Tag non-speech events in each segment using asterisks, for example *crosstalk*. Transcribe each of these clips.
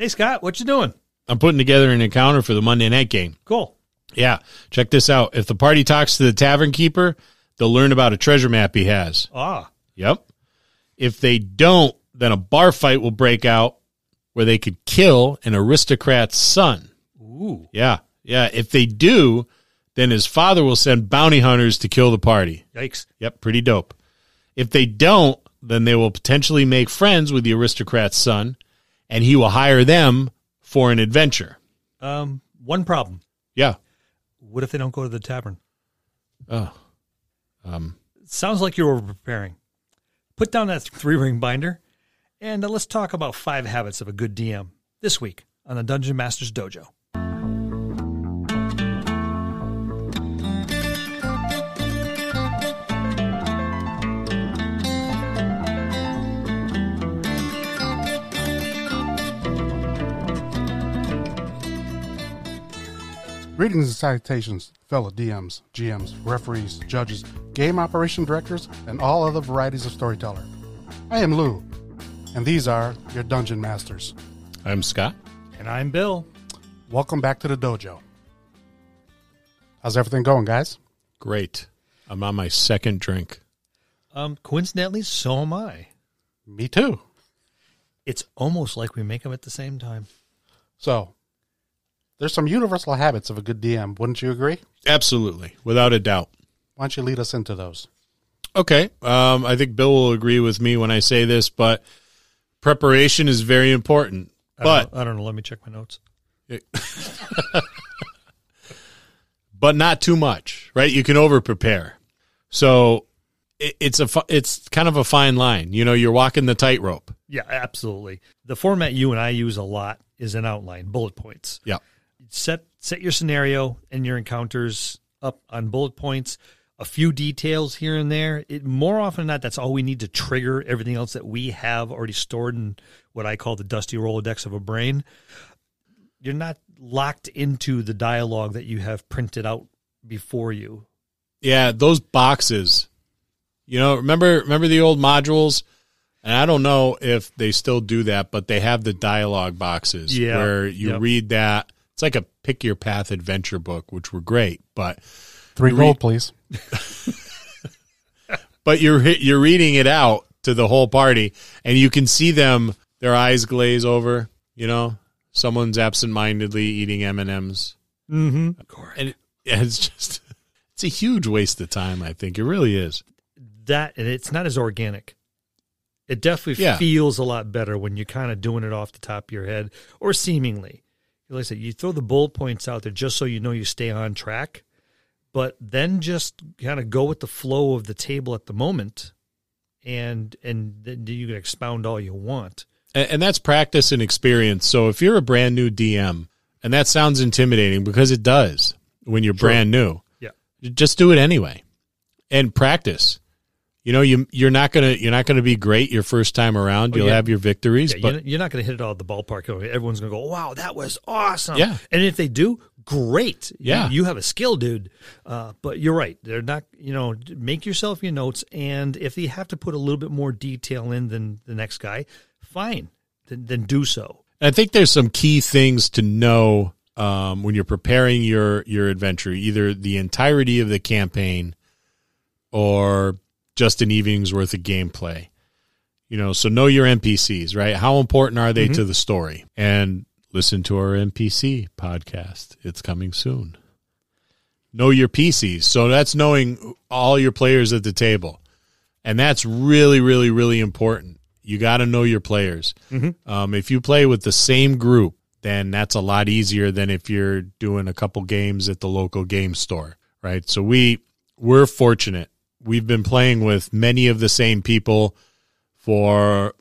Hey, Scott, what you doing? I'm putting together an encounter for the Monday night game. Cool. Yeah, check this out. If the party talks to the tavern keeper, they'll learn about a treasure map he has. Ah, Yep. If they don't, then a bar fight will break out where they could kill an aristocrat's son. ooh, Yeah. Yeah. If they do, then his father will send bounty hunters to kill the party. yikes. Yep, pretty dope. If they don't, then they will potentially make friends with the aristocrat's son, and he will hire them for an adventure. Um, one problem. Yeah. What if they don't go to the tavern? Oh. Um, Sounds like you were preparing. Put down that three ring binder, and uh, let's talk about five habits of a good DM this week on the Dungeon Masters Dojo. Greetings and salutations, fellow DMs, GMs, referees, judges, game operation directors, and all other varieties of storyteller. I am Lou, and these are your dungeon masters. I'm Scott. And I'm Bill. Welcome back to the dojo. How's everything going, guys? Great. I'm on my second drink. Um, coincidentally, so am I. Me too. It's almost like we make them at the same time. So, there's some universal habits of a good DM, wouldn't you agree? Absolutely, without a doubt. Why don't you lead us into those? Okay. Um, I think Bill will agree with me when I say this, but preparation is very important. I don't But know, I don't know. Let me check my notes. *laughs* but not too much, right? You can over prepare. So it, it's a it's kind of a fine line. You know, you're walking the tightrope. Yeah, absolutely. The format you and I use a lot is an outline, bullet points. Yeah. Set set your scenario and your encounters up on bullet points. A few details here and there. It more often than not, that's all we need to trigger everything else that we have already stored in what I call the dusty Rolodex of a brain. You're not locked into the dialogue that you have printed out before you. Yeah, those boxes. You know, remember remember the old modules? And I don't know if they still do that, but they have the dialogue boxes Yeah. where you Yep. read that. It's like a pick your path adventure book, which were great, but Three You gold, read- please. *laughs* but you're you're reading it out to the whole party and you can see them their eyes glaze over you know someone's absentmindedly eating m&ms Mm-hmm. and it, it's just *laughs* it's a huge waste of time i think it really is that and it's not as organic. It definitely Yeah. feels a lot better when you're kind of doing it off the top of your head or seemingly. Like I said, you throw the bullet points out there just so you know you stay on track, but then just kind of go with the flow of the table at the moment, and and then you can expound all you want. and, and that's practice and experience so if you're a brand new dm and that sounds intimidating because it does when you're Sure. brand new Yeah. just do it anyway and practice you know you you're not gonna you're not gonna be great your first time around Oh, you'll yeah. have your victories Yeah, but you're, not going to hit it all at the ballpark. Everyone's going to go, "Wow, that was awesome!" Yeah. and if they do, great. Yeah. you, you have a skill, dude. Uh, but you're right; they're not. You know, make yourself your notes, and if you have to put a little bit more detail in than the next guy, fine, then, then do so. I think there's some key things to know um, when you're preparing your your adventure, either the entirety of the campaign or just an evening's worth of gameplay. You know, so know your NPCs, right? How important are they to the story? And listen to our NPC podcast. It's coming soon. Know your PCs. So that's knowing all your players at the table. And that's really, really, really important. You got to know your players. Um, if you play with the same group, then that's a lot easier than if you're doing a couple games at the local game store, right? So we we're fortunate. We've been playing with many of the same people for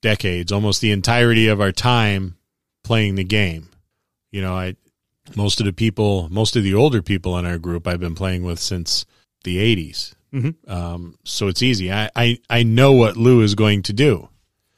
decades, almost the entirety of our time playing the game. You know, I most of the people, most of the older people in our group, I've been playing with since the '80s. Mhm. Um, so it's easy. I, I I know what Lou is going to do.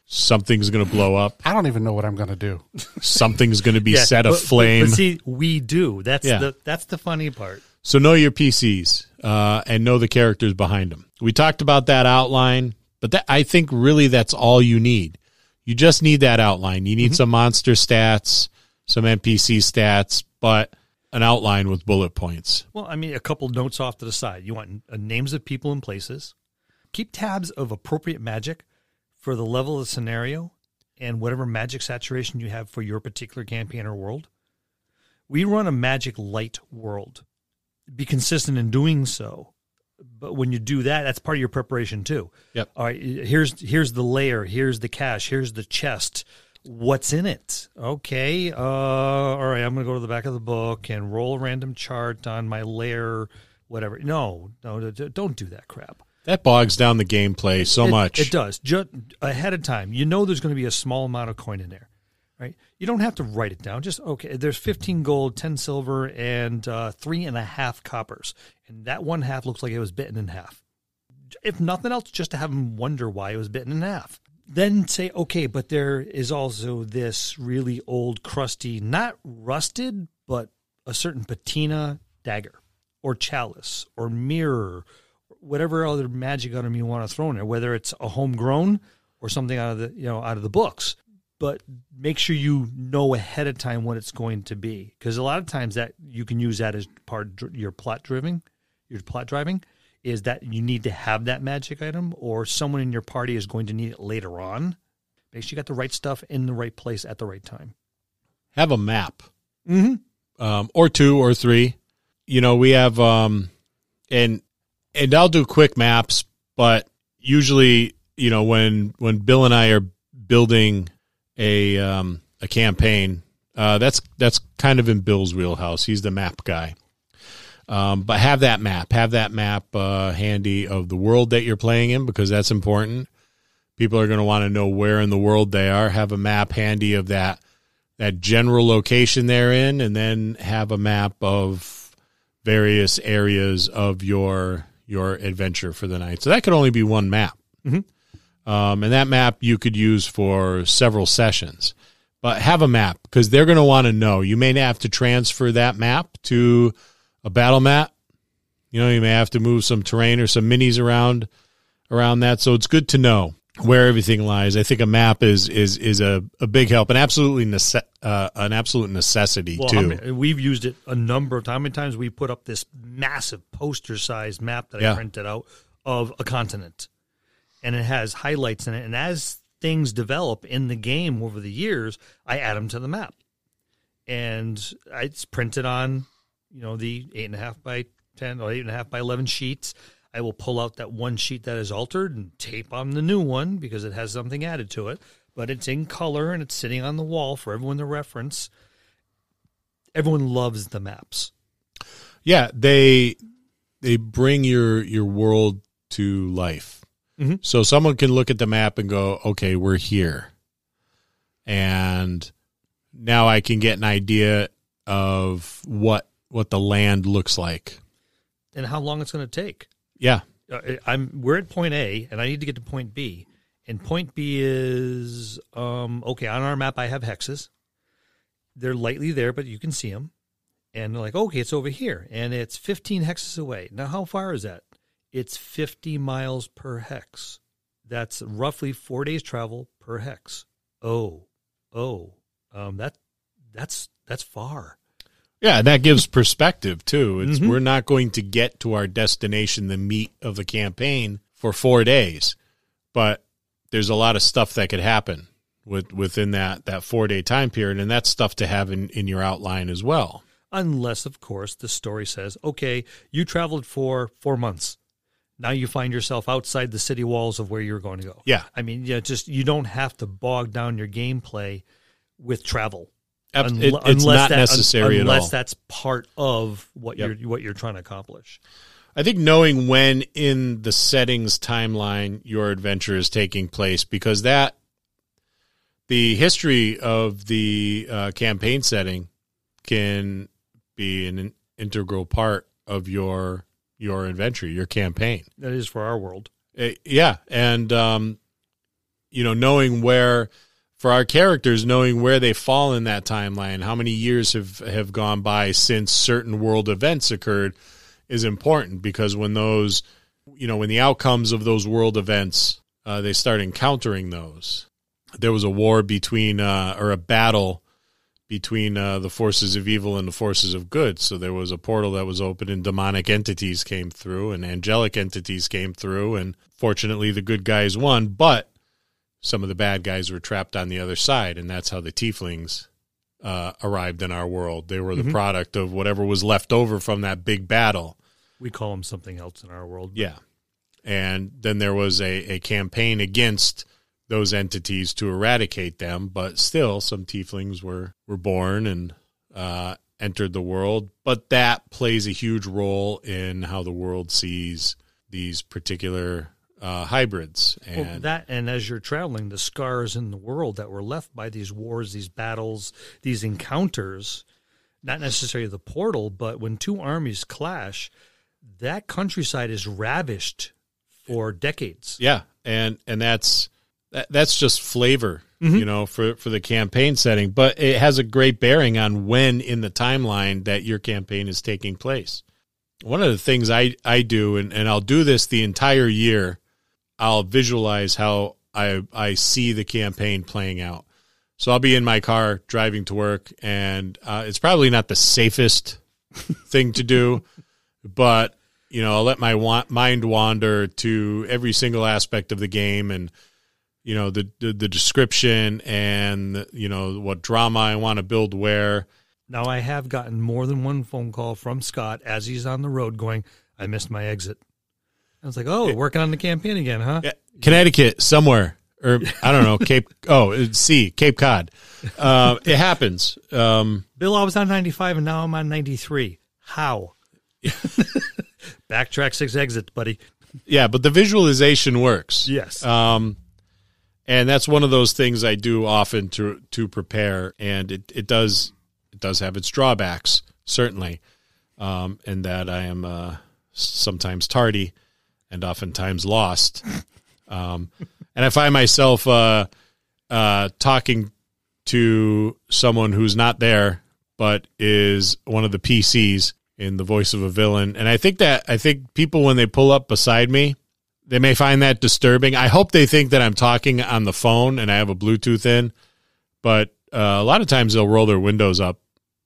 Something's going to blow up. I don't even know what I'm going to do. Something's going to be *laughs* Yeah, set aflame. But, but see, we do. That's Yeah. the that's the funny part. So know your PCs uh, and know the characters behind them. We talked about that outline, but that I think really that's all you need. You just need that outline. You need some monster stats, some NPC stats, but an outline with bullet points. Well, I mean, a couple notes off to the side. You want uh, names of people and places. Keep tabs of appropriate magic for the level of the scenario and whatever magic saturation you have for your particular campaign or world. We run a magic light world. Be consistent in doing so. But when you do that, that's part of your preparation too. Yep. All right, here's here's the layer, here's the cache, here's the chest. What's in it? Okay. Uh, all right, I'm going to go to the back of the book and roll a random chart on my layer, whatever. No, no, don't do that crap. That bogs down the gameplay so It- much. It does. Just ahead of time, you know there's going to be a small amount of coin in there, right? You don't have to write it down. Just okay. There's 15 gold, 10 silver, and uh, three and a half coppers, and that one half looks like it was bitten in half. If nothing else, just to have them wonder why it was bitten in half. Then say, okay, but there is also this really old, crusty, not rusted, but a certain patina dagger, or chalice, or mirror, whatever other magic item you want to throw in there, whether it's a homegrown or something out of the you know out of the books. But make sure you know ahead of time what it's going to be, because a lot of times that you can use that as part your plot driving, your plot driving, is that you need to have that magic item, or someone in your party is going to need it later on. Make sure you got the right stuff in the right place at the right time. Have a map. Mm-hmm. um, or two or three. You know, we have um, and and I'll do quick maps, but usually, you know, when when Bill and I are building a um, a campaign, uh, that's that's kind of in Bill's wheelhouse. He's the map guy. Um, but have that map, have that map uh, handy of the world that you're playing in because that's important. People are going to want to know where in the world they are. Have a map handy of that that general location they're in, and then have a map of various areas of your your adventure for the night. So that could only be one map, Mhm. Um, and that map you could use for several sessions. But have a map because they're going to want to know. You may have to transfer that map to a battle map. You know, you may have to move some terrain or some minis around around that. So it's good to know where everything lies. I think a map is is is a, a big help and absolutely nece- uh, an absolute necessity Well, too. how many- we've used it a number of times. How many times we put up this massive poster-sized map that Yeah. I printed out of a continent, and it has highlights in it. And as things develop in the game over the years, I add them to the map, and it's printed on, you know, the eight and a half by ten or eight and a half by eleven sheets. I will pull out that one sheet that is altered and tape on the new one because it has something added to it. But it's in color and it's sitting on the wall for everyone to reference everyone loves the maps. Yeah, they they bring your your world to life. Mhm. So someone can look at the map and go, "Okay, we're here," and now I can get an idea of what what the land looks like. and how long it's going to take. Yeah, Uh, I'm we're at point A, and I need to get to point B. And point B is um, okay on our map. I have hexes. They're lightly there, but you can see them. And they're like, okay, it's over here, and it's 15 hexes away. Now, how far is that? It's 50 miles per hex. That's roughly four days travel per hex. Oh, oh, um, that that's that's far. yeah, that gives perspective too. It's Mhm. we're not going to get to our destination, the meat of the campaign, for four days, but there's a lot of stuff that could happen with within that that four day time period, and that's stuff to have in in your outline as well. unless of course the story says okay you traveled for four months now you find yourself outside the city walls of where you're going to go Yeah. i mean yeah just you don't have to bog down your gameplay with travel it- it's not that- necessary unless at all. that's part of what Yep. you're what you're trying to accomplish I think knowing when in the settings timeline your adventure is taking place, because that the history of the uh, campaign setting can be an integral part of your your adventure, your campaign. that is for our world Uh, yeah, and um, you know, knowing where for our characters, knowing where they fall in that timeline, how many years have have gone by since certain world events occurred, is important because when those, you know, when the outcomes of those world events, uh, they start encountering those, there was a war between uh, or a battle between uh, the forces of evil and the forces of good. So there was a portal that was open, and demonic entities came through, and angelic entities came through, and fortunately the good guys won, but some of the bad guys were trapped on the other side, and that's how the tieflings uh, arrived in our world. They were the Mhm. product of whatever was left over from that big battle. We call them something else in our world. Yeah. And then there was a, a campaign against those entities to eradicate them, but still some tieflings were, were born and uh, entered the world. But that plays a huge role in how the world sees these particular uh, hybrids. Well, And that and as you're traveling, the scars in the world that were left by these wars, these battles, these encounters, not necessarily the portal, but when two armies clash, that countryside is ravished for decades. Yeah, and and that's that, that's just flavor, Mhm. you know, for for the campaign setting. But it has a great bearing on when in the timeline that your campaign is taking place. One of the things I I do, and and I'll do this the entire year. I'll visualize how I I see the campaign playing out. So I'll be in my car driving to work, and uh, it's probably not the safest *laughs* thing to do, but you know, I'll let my wa- mind wander to every single aspect of the game, and you know, the the, the description and you know what drama I want to build where. Now I have gotten more than one phone call from Scott as he's on the road going, I missed my exit. I was like, Oh, working on the campaign again, huh? Yeah, Connecticut somewhere, or I don't know, Cape. *laughs* Oh, it's C, Cape Cod. Uh, it happens. Um, Bill, I was on 95 and now I'm on 93. How? *laughs* Backtrack six exits, buddy. yeah, but the visualization works. Yes. Um, and that's one of those things I do often to to prepare, and it, it does it does have its drawbacks certainly, um, in that I am uh, sometimes tardy and oftentimes lost, *laughs* um, and I find myself uh, uh, talking to someone who's not there but is one of the PCs in the voice of a villain, and I think that I think people when they pull up beside me they may find that disturbing. I hope they think that I'm talking on the phone and I have a Bluetooth in, but uh, a lot of times they'll roll their windows up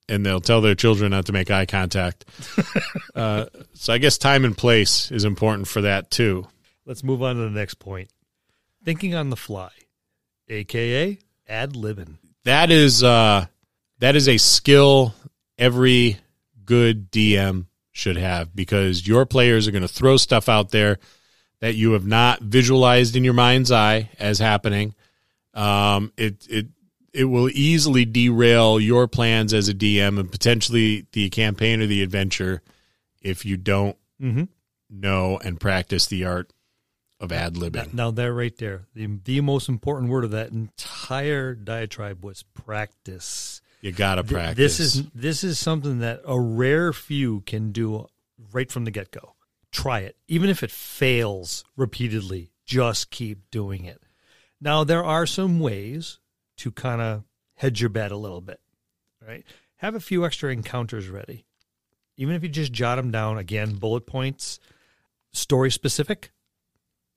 and they'll tell their children not to make eye contact. *laughs* uh, so I guess time and place is important for that too. Let's move on to the next point. Thinking on the fly, aka ad libbing. That is uh, that is a skill every good DM should have because your players are going to throw stuff out there that you have not visualized in your mind's eye as happening. Um, it it it will easily derail your plans as a DM and potentially the campaign or the adventure if you don't Mm-hmm. know and practice the art of ad Now, libbing. now there, right there, the the most important word of that entire diatribe was practice. You gotta practice. This is this is something that a rare few can do right from the get go. Try it, even if it fails repeatedly. Just keep doing it. Now there are some ways to kind of hedge your bet a little bit, right? Have a few extra encounters ready, even if you just jot them down. Again, bullet points, story specific,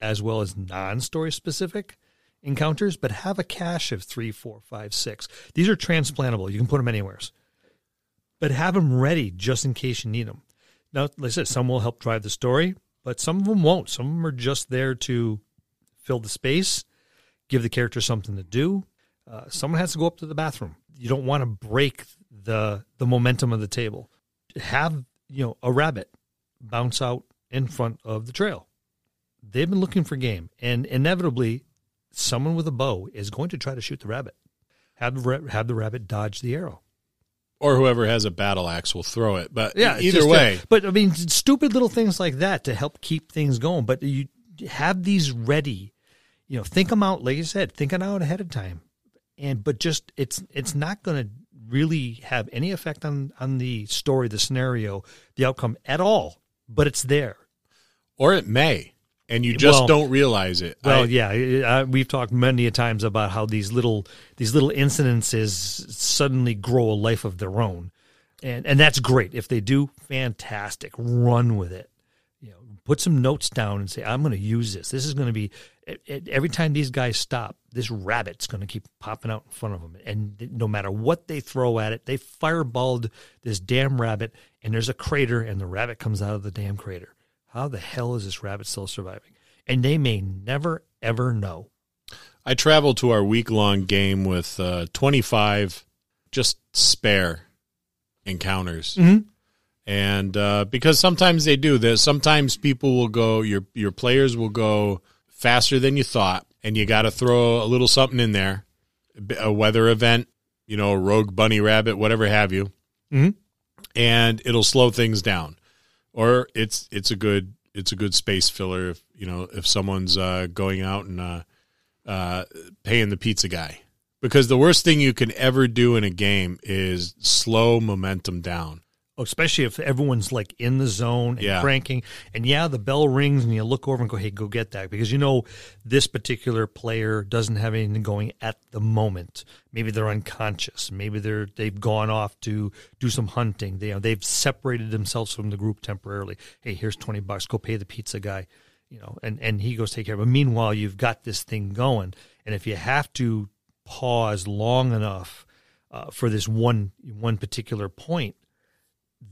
as well as non-story specific encounters, but have a cache of three, four, five, six. These are transplantable. You can put them anywhere. But have them ready just in case you need them. Now, like I said, some will help drive the story, but some of them won't. Some of them are just there to fill the space, give the character something to do. Uh, someone has to go up to the bathroom. You don't want to break the the momentum of the table. Have you know a rabbit bounce out in front of the trail. They've been looking for game, and inevitably, someone with a bow is going to try to shoot the rabbit. Have have the rabbit dodge the arrow. Or whoever has a battle axe will throw it. But Yeah, either a- uh, way, but I mean, stupid little things like that to help keep things going. But you have these ready, you know, think them out. Like you said, think them out ahead of time, and but just it's it's not going to really have any effect on on the story, the scenario, the outcome at all. But it's there. or it may, and you just Well- don't realize it. Well, I- yeah, I, we've talked many a times about how these little these little incidences suddenly grow a life of their own, and and that's great. If they do, fantastic. Run with it. You know, put some notes down and say, I'm going to use this. This is going to be every time these guys stop, this rabbit's going to keep popping out in front of them. And no matter what they throw at it, they fireballed this damn rabbit, and there's a crater, and the rabbit comes out of the damn crater. How the hell is this rabbit still surviving? And they may never, ever know. I traveled to our week long game with uh, 25 just spare encounters. Mm-hmm. And uh, because sometimes they do this, sometimes people will go, your, your players will go faster than you thought, and you got to throw a little something in there a weather event, you know, a rogue bunny rabbit, whatever have you. Mhm. And it'll slow things down. Or it's it's a good it's a good space filler if you know if someone's uh, going out and uh, uh, paying the pizza guy. Because the worst thing you can ever do in a game is slow momentum down. Especially if everyone's like in the zone and Yeah. cranking. And yeah, the bell rings and you look over and go, "Hey, go get that," because you know this particular player doesn't have anything going at the moment. Maybe they're unconscious. Maybe they're they've gone off to do some hunting. They know they've separated themselves from the group temporarily. Hey, here's twenty bucks. Go pay the pizza guy. You know, and and he goes take care of it. But meanwhile, you've got this thing going, and if you have to pause long enough uh, for this one one particular point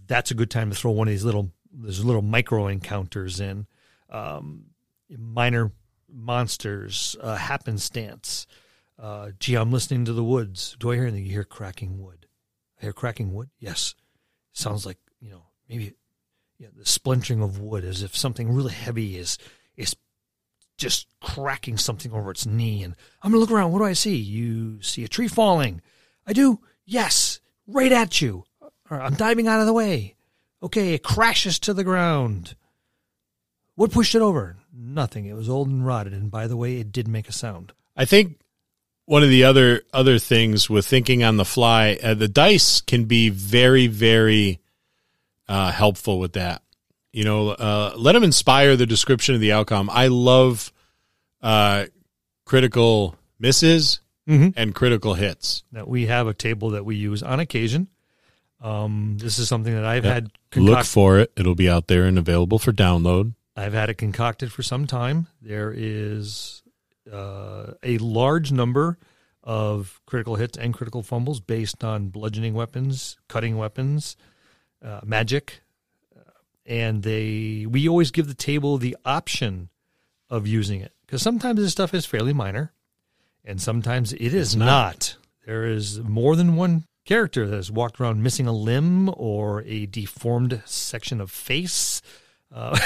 that's a good time to throw one of these little these little micro encounters in. Um, minor monsters uh, happenstance. Uh, gee i'm listening to the woods. Do i hear anything? You hear cracking wood. I hear cracking wood? Yes. Sounds like you know maybe the splintering of wood as if something really heavy is is just cracking something over its knee. And i'm gonna look around. What do i see? You see a tree falling. I do? Yes. Right at you or I'm diving out of the way. Okay, it crashes to the ground. What pushed it over? Nothing. It was old and rotted, and by the way, it did make a sound. I think one of the other other things with thinking on the fly, uh, the dice can be very very uh, helpful with that. You know, uh, let them inspire the description of the outcome. I love uh, critical misses Mm-hmm. and critical hits. That we have a table that we use on occasion. Um, this is something that I've Yeah. had Look for it; it'll be out there and available for download. I've had it concocted for some time. There is uh, a large number of critical hits and critical fumbles based on bludgeoning weapons, cutting weapons, uh, magic, uh, and they. We always give the table the option of using it because sometimes this stuff is fairly minor, and sometimes it is not. not. There is more than one character that has walked around missing a limb or a deformed section of face. Uh,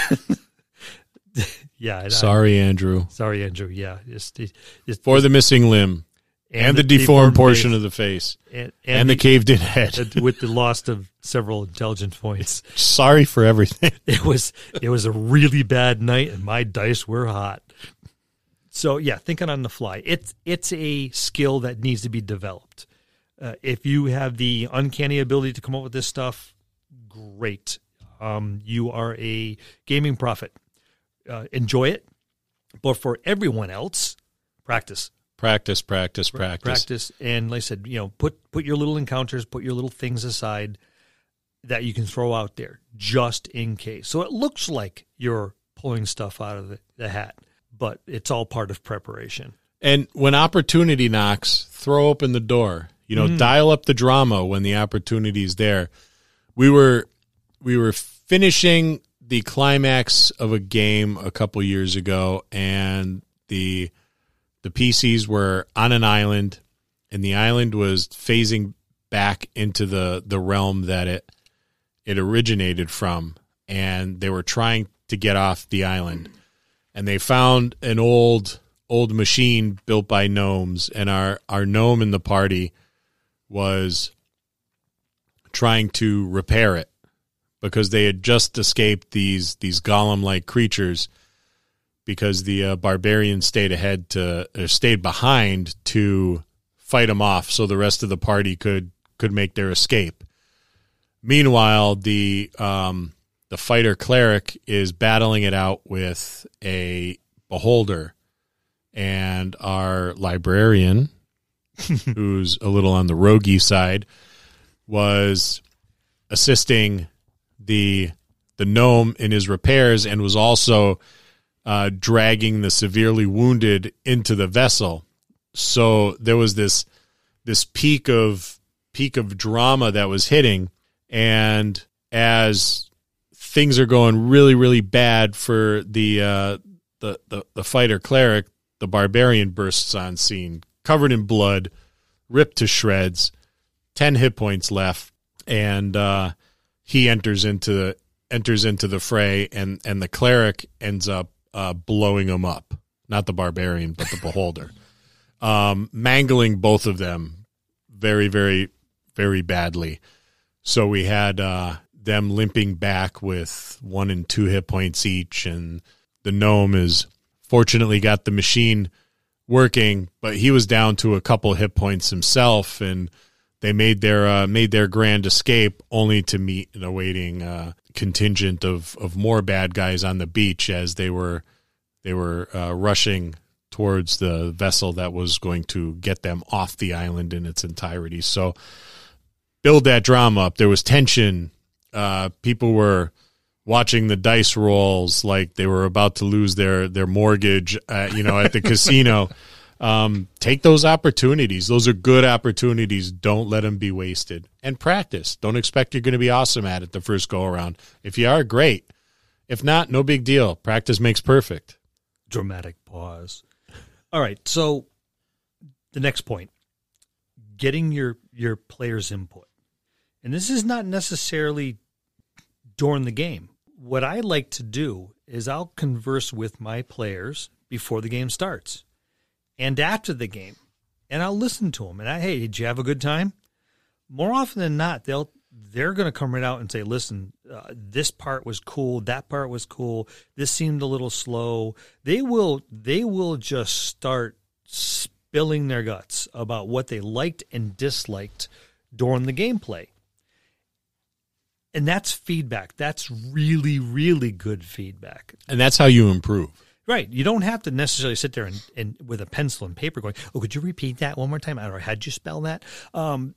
*laughs* yeah. I- I- Sorry, Andrew, sorry, Andrew. Yeah. Just, just, for the missing limb and, the, deformed, portion of the face and, and, the caved in head. *laughs* with the loss of several intelligence points. *laughs* Sorry for everything. It was it was a really bad night, and my dice were hot. So yeah, thinking on the fly, it's it's a skill that needs to be developed. Uh, if you have the uncanny ability to come up with this stuff, great. Um, you are a gaming prophet. Uh, enjoy it, but for everyone else, practice Practice, practice, practice. practice and like i said you know put put your little encounters put your little things aside that you can throw out there just in case so it looks like you're pulling stuff out of the, the hat but it's all part of preparation And when opportunity knocks, throw open the door. You know, mm. dial up the drama when the opportunity is there. We were we were finishing the climax of a game a couple years ago and the the PCs were on an island and the island was phasing back into the the realm that it it originated from and they were trying to get off the island and they found an old old machine built by gnomes and our our gnome in the party was trying to repair it because they had just escaped these these golem like creatures because the uh, barbarian stayed ahead to or stayed behind to fight them off so the rest of the party could could make their escape. Meanwhile the um the fighter cleric is battling it out with a beholder and our librarian *laughs* who's a little on the roguey side was assisting the the gnome in his repairs and was also uh, dragging the severely wounded into the vessel. So there was this this peak of peak of drama that was hitting, and as things are going really really bad for the uh, the, the the fighter cleric, the barbarian bursts on scene, covered in blood, ripped to shreds, ten hit points left, and uh, he enters into the enters into the fray, and and the cleric ends up uh, blowing him up. Not the barbarian, but the beholder, *laughs* um, mangling both of them very, very, very badly. So we had uh, them limping back with one and two hit points each, and the gnome is fortunately got the machine working, but he was down to a couple hit points himself, and they made their uh, made their grand escape, only to meet an awaiting uh, contingent of of more bad guys on the beach as they were they were uh, rushing towards the vessel that was going to get them off the island in its entirety. So build that drama up. There was tension. Uh, people were watching the dice rolls like they were about to lose their their mortgage, uh, you know, at the casino. *laughs* Um, take those opportunities. Those are good opportunities. Don't let them be wasted. And practice. Don't expect you're going to be awesome at it the first go around. If you are, great. If not, no big deal. Practice makes perfect. Dramatic pause. All right, so the next point, getting your your players' input, and this is not necessarily during the game. What I like to do is I'll converse with my players before the game starts and after the game, and I'll listen to them. And I, hey, did you have a good time? More often than not, they'll they're going to come right out and say, "Listen, uh, this part was cool. That part was cool. This seemed a little slow." They will they will just start spilling their guts about what they liked and disliked during the gameplay. And that's feedback. That's really really good feedback. And that's how you improve. Right. You don't have to necessarily sit there and, and with a pencil and paper going, oh, could you repeat that one more time? Or how'd you spell that? Um,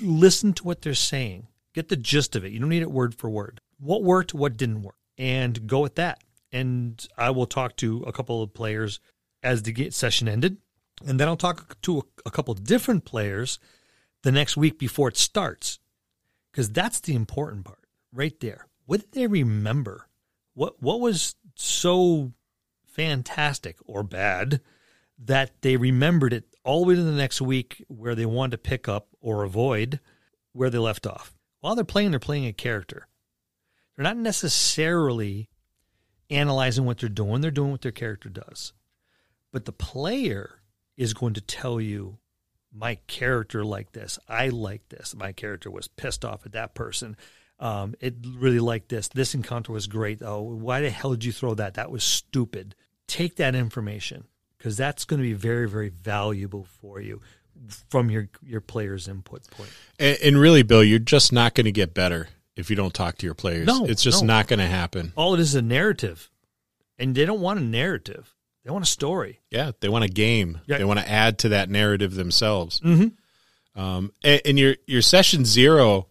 listen to what they're saying. Get the gist of it. You don't need it word for word. What worked, what didn't work, and go with that. And I will talk to a couple of players as the session ended. And then I'll talk to a, a couple different players the next week before it starts. Because that's the important part right there. What did they remember? What what was so fantastic or bad that they remembered it all the way to the next week where they wanted to pick up or avoid where they left off. While they're playing, they're playing a character. They're not necessarily analyzing what they're doing, they're doing what their character does. But the player is going to tell you, my character like this. I like this. My character was pissed off at that person. Um, it really liked this. This encounter was great. Oh, why the hell did you throw that? That was stupid take that information because that's going to be very, very valuable for you from your your players' input point. And, and really, Bill, you're just not going to get better if you don't talk to your players. No, it's just no. not going to happen. All it is is a narrative, and they don't want a narrative; they want a story. Yeah, they want a game. Yeah. They want to add to that narrative themselves. Mm-hmm. Um, and, and your your session zero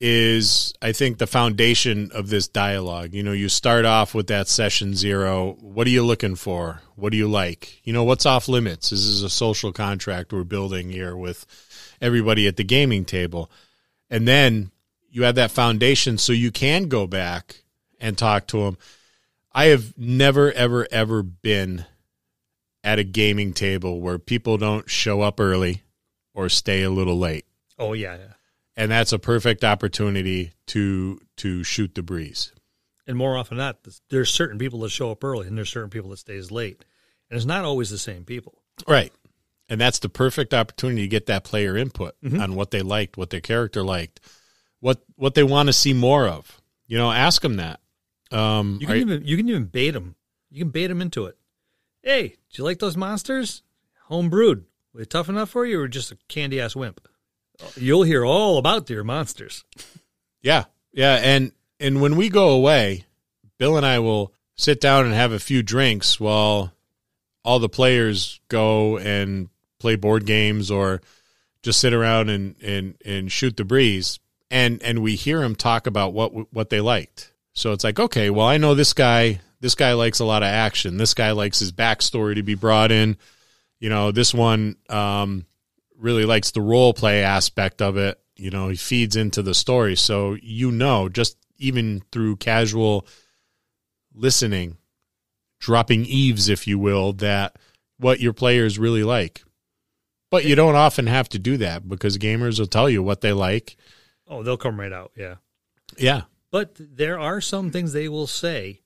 is I think the foundation of this dialogue. You know, you start off with that session zero. What are you looking for? What do you like? You know, what's off limits? This is a social contract we're building here with everybody at the gaming table. And then you have that foundation so you can go back and talk to them. I have never, ever, ever been at a gaming table where people don't show up early or stay a little late Oh yeah, yeah. and that's a perfect opportunity to to shoot the breeze. And more often than not, there's certain people that show up early, and there's certain people that stays late, and it's not always the same people. Right. And that's the perfect opportunity to get that player input Mhm. on what they liked, what their character liked, what what they want to see more of. You know, ask them that. Um, You can you- even you can even bait them. You can bait them into it. Hey, do you like those monsters? Home brewed. Were they tough enough for you, or just a candy ass wimp? You'll hear all about your monsters. yeah, yeah, and and when we go away, Bill and I will sit down and have a few drinks while all the players go and play board games or just sit around and and and shoot the breeze. and and we hear them talk about what what they liked. So it's like, okay, well, I know this guy. This guy likes a lot of action. This guy likes his backstory to be brought in. You know, this one um, really likes the role play aspect of it. You know, he feeds into the story. So you know, just even through casual listening, dropping eaves, if you will, that what your players really like. But you don't often have to do that because gamers will tell you what they like. Oh, they'll come right out. Yeah. Yeah. But there are some things they will say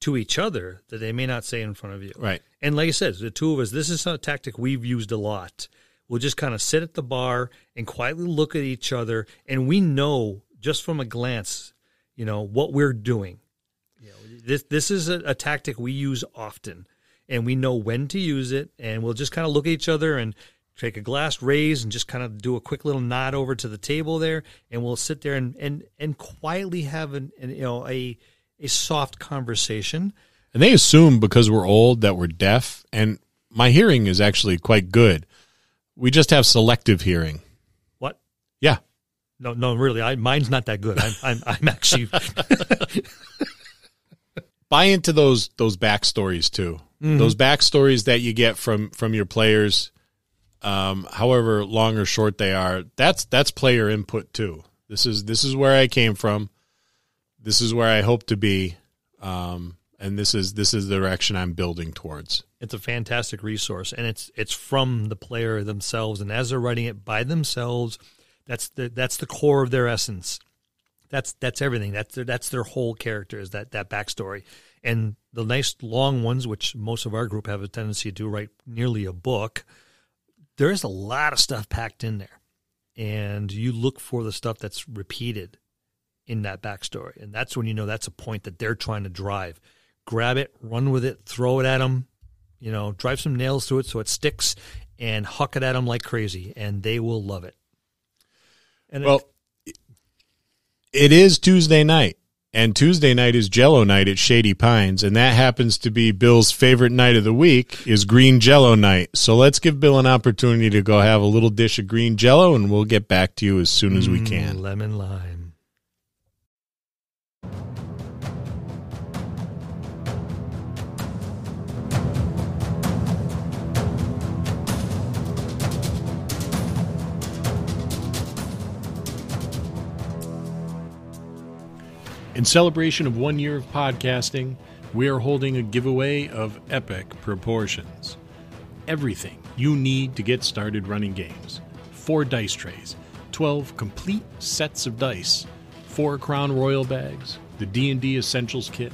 to each other that they may not say in front of you. Right. And like I said, the two of us, this is a tactic we've used a lot. We'll just kind of sit at the bar and quietly look at each other, and we know just from a glance, you know, what we're doing. You know, this this is a, a tactic we use often, and we know when to use it. And we'll just kind of look at each other and take a glass raise and just kind of do a quick little nod over to the table there, and we'll sit there and and and quietly have an, an you know a a soft conversation. And they assume because we're old that we're deaf, and my hearing is actually quite good. We just have selective hearing. What? Yeah. No, no, really, I mine's not that good. I'm I'm, I'm actually *laughs* Buy into those those backstories too. Mm-hmm. Those backstories that you get from from your players, um, however long or short they are. That's that's player input too. This is this is where I came from. This is where I hope to be, um, and this is this is the direction I'm building towards. it's a fantastic resource and it's it's from the player themselves and as they're writing it by themselves that's the that's the core of their essence that's that's everything that's their, that's their whole character is that that backstory and the nice long ones which most of our group have a tendency to write nearly a book there's a lot of stuff packed in there. And you look for the stuff that's repeated in that backstory. And that's when you know that's a point that they're trying to drive. Grab it run with it throw it at them you know, drive some nails through it so it sticks and huck it at them like crazy, and they will love it. And Well, it is Tuesday night, and Tuesday night is Jello night at Shady Pines, and that happens to be Bill's favorite night of the week is Green Jello night. So let's give Bill an opportunity to go have a little dish of green Jello, and we'll get back to you as soon as we Mm, can. lemon lime. In celebration of one year of podcasting, we are holding a giveaway of epic proportions. Everything you need to get started running games. Four dice trays, 12 complete sets of dice, four Crown Royal bags, the D&D Essentials Kit,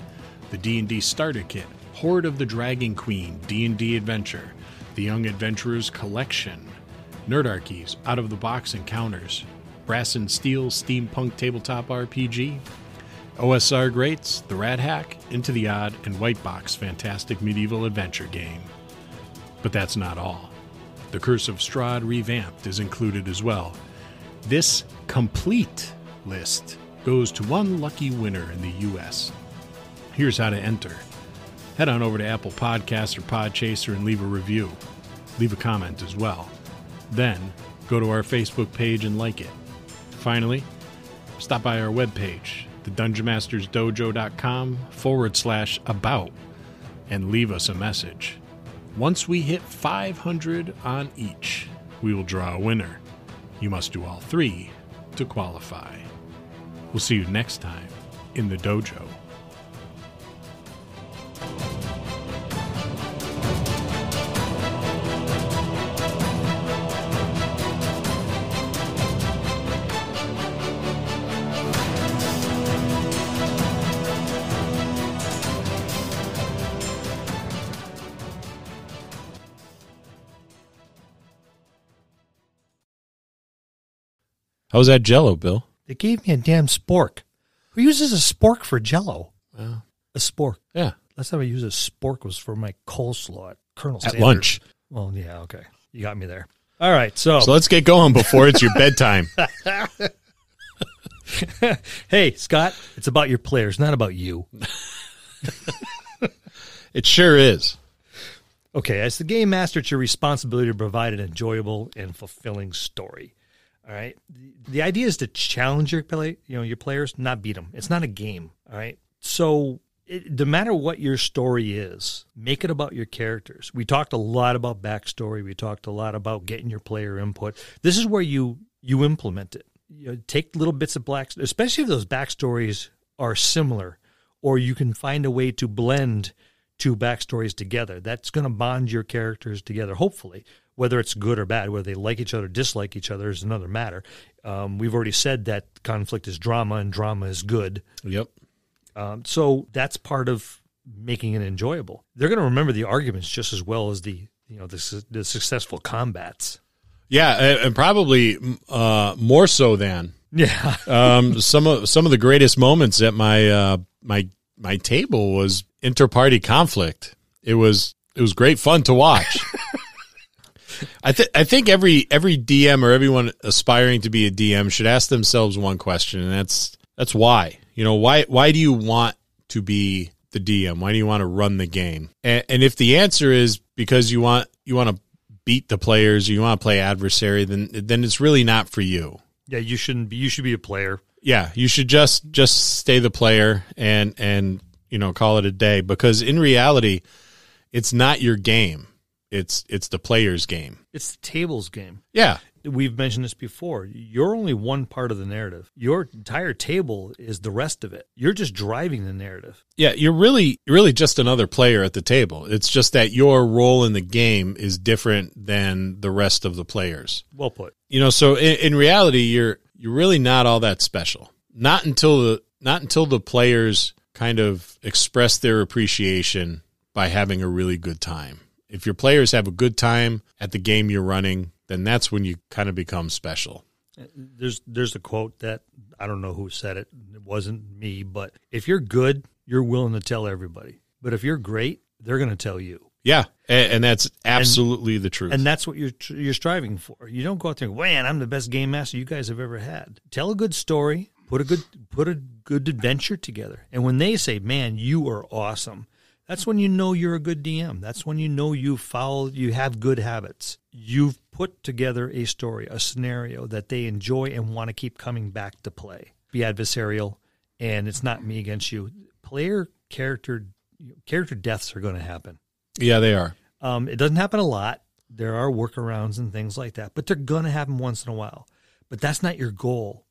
the D&D Starter Kit, Hoard of the Dragon Queen D&D Adventure, the Young Adventurers Collection, Nerdarchy's Out of the Box Encounters, Brass and Steel Steampunk Tabletop RPG, OSR Greats, The Rad Hack, Into the Odd, and White Box Fantastic Medieval Adventure Game. But that's not all. The Curse of Strahd Revamped is included as well. This complete list goes to one lucky winner in the U.S. Here's how to enter. Head on over to Apple Podcasts or Podchaser and leave a review. Leave a comment as well. Then go to our Facebook page and like it. Finally, stop by our webpage, thedungeonmastersdojo.com forward slash about, and leave us a message. Once we hit 500 on each, we will draw a winner. You must do all three to qualify. We'll see you next time in the dojo. How's that jello, Bill? They gave me a damn spork. Who uses a spork for Jello? Well, A spork. yeah. Last time I used a spork was for my coleslaw at Colonel At Sanders. lunch. Well, yeah, okay. You got me there. All right, so, So let's get going before it's your *laughs* bedtime. *laughs* hey, Scott, it's about your players, not about you. *laughs* It sure is. Okay, as the game master, it's your responsibility to provide an enjoyable and fulfilling story. All right. The, the idea is to challenge your play, you know, your players, not beat them. It's not a game. All right. So it, no matter what your story is, make it about your characters. We talked a lot about backstory. We talked a lot about getting your player input. This is where you you implement it. You know, take little bits of black, especially if those backstories are similar, or you can find a way to blend two backstories together. That's going to bond your characters together, hopefully. Whether it's good or bad, whether they like each other, dislike each other, is another matter. Um, we've already said that conflict is drama and drama is good. Yep. Um, so that's part of making it enjoyable. They're going to remember the arguments just as well as the you know the, su- the successful combats. Yeah, and, and probably uh, more so than Yeah, *laughs* um, some of some of the greatest moments at my uh, my my table was inter-party conflict. It was it was great fun to watch. *laughs* I think I think every every DM or everyone aspiring to be a DM should ask themselves one question, and that's that's why. You know, why why do you want to be the DM? Why do you want to run the game? And, and if the answer is because you want you want to beat the players, you want to play adversary, then then it's really not for you yeah. You shouldn't be. You should be a player. yeah, you should just just stay the player and and you know call it a day because in reality, it's not your game. It's it's the player's game. It's the tables game. Yeah, We've mentioned this before. You're only one part of the narrative. Your entire table is the rest of it. You're just driving the narrative. yeah. You're really you're really just another player at the table. It's just that your role in the game is different than the rest of the players. Well put. You know, so in, in reality, you're you're really not all that special. Not until the not until the players kind of express their appreciation by having a really good time. If your players have a good time at the game you're running, then that's when you kind of become special. There's there's a quote that I don't know who said it. It wasn't me, but if you're good, you're willing to tell everybody. But if you're great, they're going to tell you. Yeah, and, and that's absolutely the truth. And that's what you're you're striving for. You don't go out there and man, I'm the best game master you guys have ever had. Tell a good story, put a good put a good adventure together. And when they say, "Man, you are awesome," that's when you know you're a good DM. That's when you know you follow you have good habits. You've put together a story, a scenario that they enjoy and want to keep coming back to play. Be adversarial, and it's not me against you. Player character character deaths are going to happen. yeah, they are. Um, it doesn't happen a lot. There are workarounds and things like that, but they're going to happen once in a while. But that's not your goal.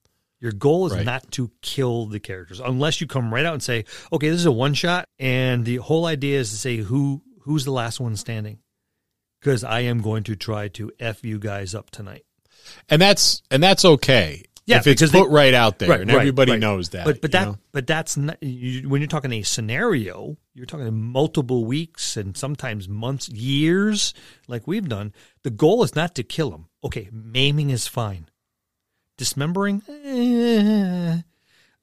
Your goal is Right. not to kill the characters, unless you come right out and say, "Okay, this is a one shot," and the whole idea is to say who who's the last one standing, because I am going to try to f you guys up tonight. And that's and that's okay. Yeah, if it's put they- right out there Right, and everybody right. knows that. But but that know? but that's not you, when you're talking a scenario. You're talking multiple weeks and sometimes months, years, like we've done. The goal is not to kill them. Okay, maiming is fine. Dismembering, eh.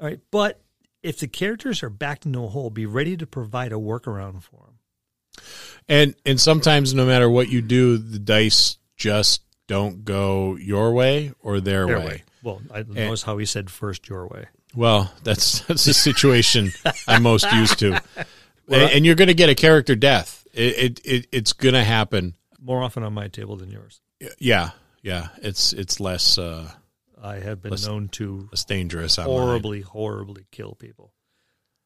all right. But if the characters are backed into a hole, be ready to provide a workaround for them. And and sometimes no matter what you do, the dice just don't go your way or their, Their way. way. Well, I notice how he said first your way. Well, that's *laughs* that's the situation I'm most used to. *laughs* and, and you're going to get a character death. It, it, it it's going to happen. More often on my table than yours. Yeah, yeah. It's it's less uh, I have been known to less dangerous. mine. horribly, horribly kill people.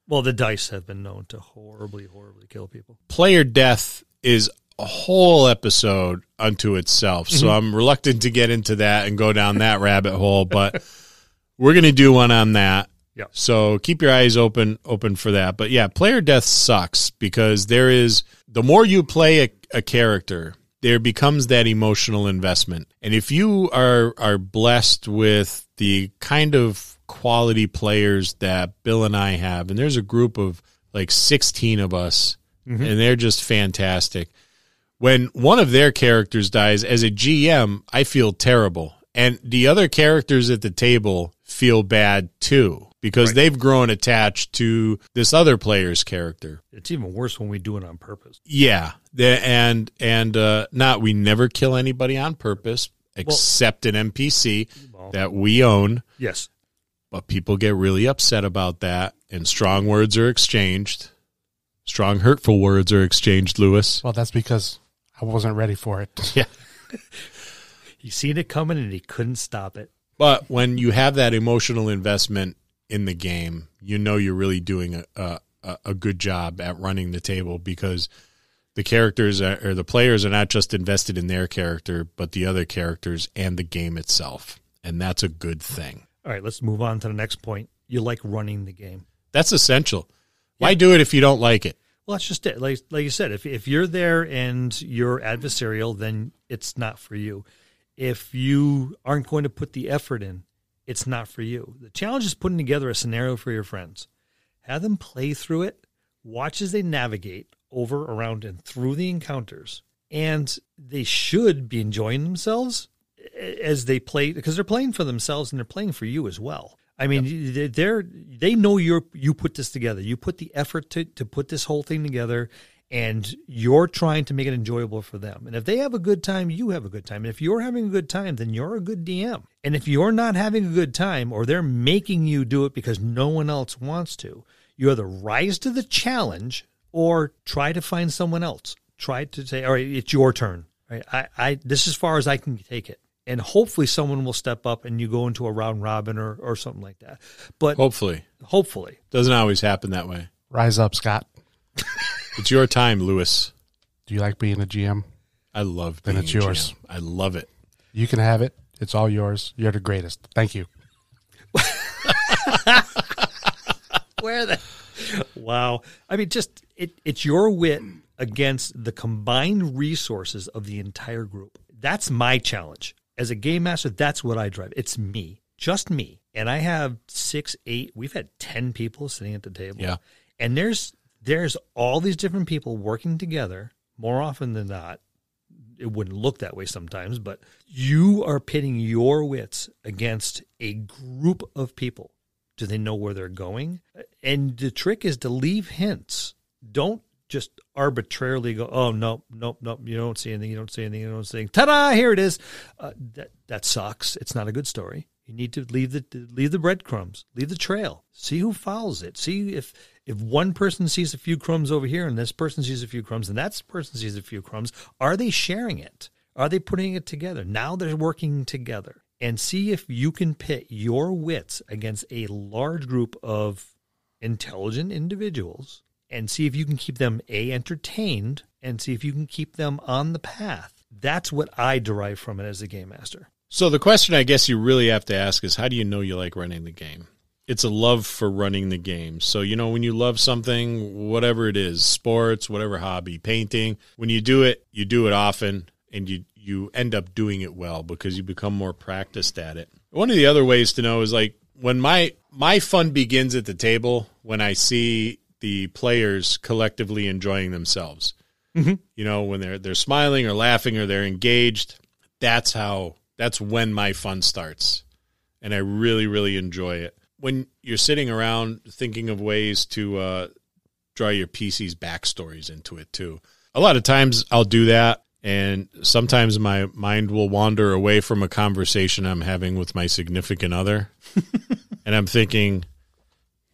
Well, the dice have been known to horribly, horribly kill people. Player death is a whole episode unto itself. So Mm-hmm. I'm reluctant to get into that and go down that *laughs* rabbit hole, but we're going to do one on that. Yeah. So keep your eyes open open for that. But yeah, player death sucks because there is the more you play a, a character, there becomes that emotional investment. And if you are are blessed with the kind of quality players that Bill and I have, and there's a group of like 16 of us, mm-hmm. and they're just fantastic. When one of their characters dies, as a GM, I feel terrible. And the other characters at the table feel bad too because Right. they've grown attached to this other player's character. It's even worse when we do it on purpose. Yeah, and and uh, not we never kill anybody on purpose except an NPC Well, that we own. yes. But people get really upset about that, and strong words are exchanged. Strong, hurtful words are exchanged, Lewis. Well, that's because I wasn't ready for it. *laughs* Yeah. He seen it coming and he couldn't stop it. But when you have that emotional investment in the game, you know you're really doing a a, a good job at running the table because the characters are, or the players are not just invested in their character, but the other characters and the game itself, and that's a good thing. All right, let's move on to the next point. You like running the game. That's essential. Why do it if you don't like it? Well, that's just it. Like like you said, if if you're there and you're adversarial, then it's not for you. If you aren't going to put the effort in, it's not for you. The challenge is putting together a scenario for your friends. Have them play through it, watch as they navigate over, around, and through the encounters. And they should be enjoying themselves as they play because they're playing for themselves and they're playing for you as well. I mean, yep. they're they know you you put this together. You put the effort to to put this whole thing together, and you're trying to make it enjoyable for them. And if they have a good time, you have a good time. And if you're having a good time, then you're a good DM. And if you're not having a good time, or they're making you do it because no one else wants to, you either rise to the challenge or try to find someone else. Try to say, all right, it's your turn. Right? I, I this is as far as I can take it and hopefully someone will step up and you go into a round robin or, or something like that. But hopefully, hopefully, doesn't always happen that way. Rise up, Scott. *laughs* it's your time, Lewis. Do you like being a GM? I love. Then it's yours. GM. I love it. You can have it. It's all yours. You're the greatest. Thank you. Where the? Wow. I mean, just it. It's your wit against the combined resources of the entire group. That's my challenge as a game master, that's what I drive. It's me, just me. And I have six, eight, we've had 10 people sitting at the table. Yeah. And there's, there's all these different people working together more often than not. It wouldn't look that way sometimes, but you are pitting your wits against a group of people. Do they know where they're going? And the trick is to leave hints. Don't just arbitrarily go, oh no, nope, nope, you don't see anything, you don't see anything, you don't see anything. Ta-da! Here it is. Uh, that that sucks. It's not a good story. You need to leave the leave the breadcrumbs, leave the trail. See who follows it. See if if one person sees a few crumbs over here and this person sees a few crumbs and that person sees a few crumbs, are they sharing it? Are they putting it together? Now they're working together. And see if you can pit your wits against a large group of intelligent individuals and see if you can keep them a entertained and see if you can keep them on the path. That's what I derive from it as a game master. So the question I guess you really have to ask is how do you know you like running the game? It's a love for running the game. So, you know, when you love something, whatever it is, sports, whatever hobby, painting, when you do it, you do it often and you you end up doing it well because you become more practiced at it. One of the other ways to know is like when my my fun begins at the table when I see the players collectively enjoying themselves. Mm-hmm. You know, when they're they're smiling or laughing or they're engaged, that's how that's when my fun starts. And I really really enjoy it. When you're sitting around thinking of ways to uh, draw your PC's backstories into it too. A lot of times I'll do that and sometimes my mind will wander away from a conversation I'm having with my significant other. *laughs* and I'm thinking,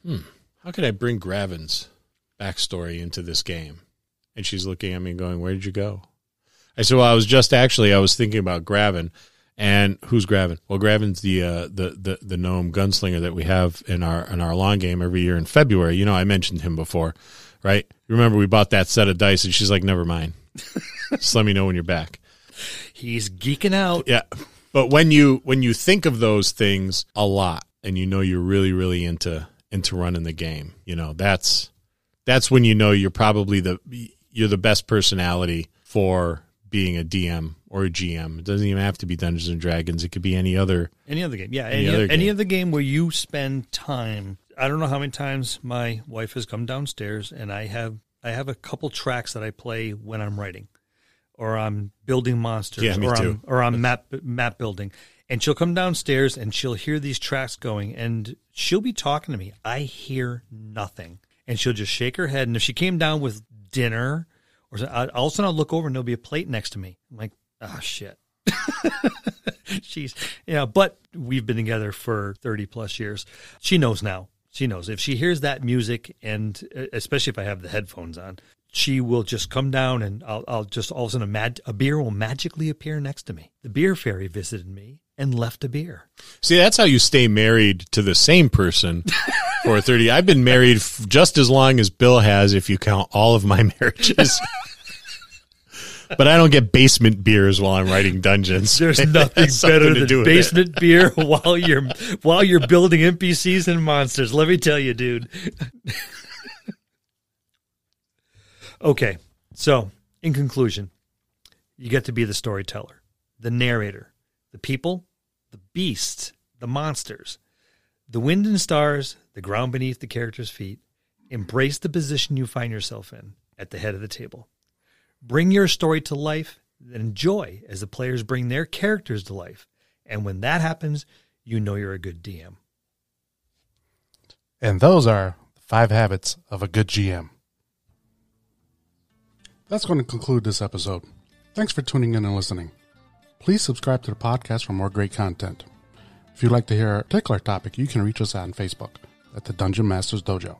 hmm, how could I bring Gravin's backstory into this game? And she's looking at me going, where did you go? I said, well, I was just actually, I was thinking about Gravin. And who's Gravin? Well, Gravin's the, uh, the the the gnome gunslinger that we have in our in our long game every year in February. You know, I mentioned him before, right? Remember, we bought that set of dice, and she's like, "Never mind. *laughs* Just let me know when you're back." He's geeking out. Yeah, but when you when you think of those things a lot, and you know you're really really into into running the game. You know, that's that's when you know you're probably the you're the best personality for being a DM or a GM. It doesn't even have to be Dungeons and Dragons. It could be any other any other game. Yeah, any, any other game. any other game where you spend time. I don't know how many times my wife has come downstairs and I have I have a couple tracks that I play when I'm writing or I'm building monsters yeah, or. I'm or I'm map map building and she'll come downstairs and she'll hear these tracks going and she'll be talking to me. I hear nothing. And she'll just shake her head. And if she came down with dinner or all of a sudden I'll look over and there'll be a plate next to me. I'm like, oh shit. *laughs* She's, yeah, but we've been together for 30 plus years. She knows now. She knows if she hears that music and especially if I have the headphones on, she will just come down and I'll, I'll just all of a sudden a, mag- a beer will magically appear next to me. The beer fairy visited me and left a beer. See, that's how you stay married to the same person *laughs* for 30. I've been married f- just as long as Bill has, if you count all of my *laughs* marriages. but I don't get basement beers while I'm writing dungeons. There's *laughs* nothing better to do than basement beer *laughs* while you're while you're building NPCs and monsters. Let me tell you, dude. okay, so in conclusion, you get to be the storyteller, the narrator, the people, the beasts, the monsters, the wind and stars, the ground beneath the character's feet. Embrace the position you find yourself in at the head of the table. Bring your story to life and enjoy as the players bring their characters to life. And when that happens, you know you're a good DM. And those are the five habits of a good GM. That's going to conclude this episode. Thanks for tuning in and listening. Please subscribe to the podcast for more great content. If you'd like to hear a particular topic, you can reach us on Facebook at the Dungeon Masters Dojo,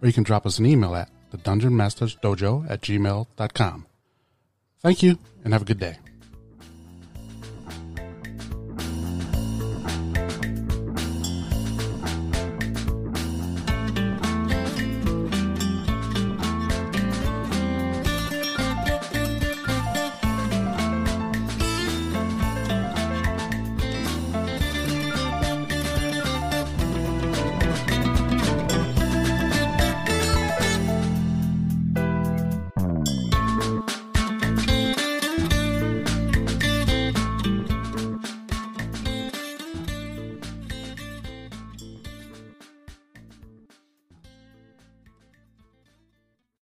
or you can drop us an email at the Dungeon Masters Dojo at gmail.com. Thank you and have a good day.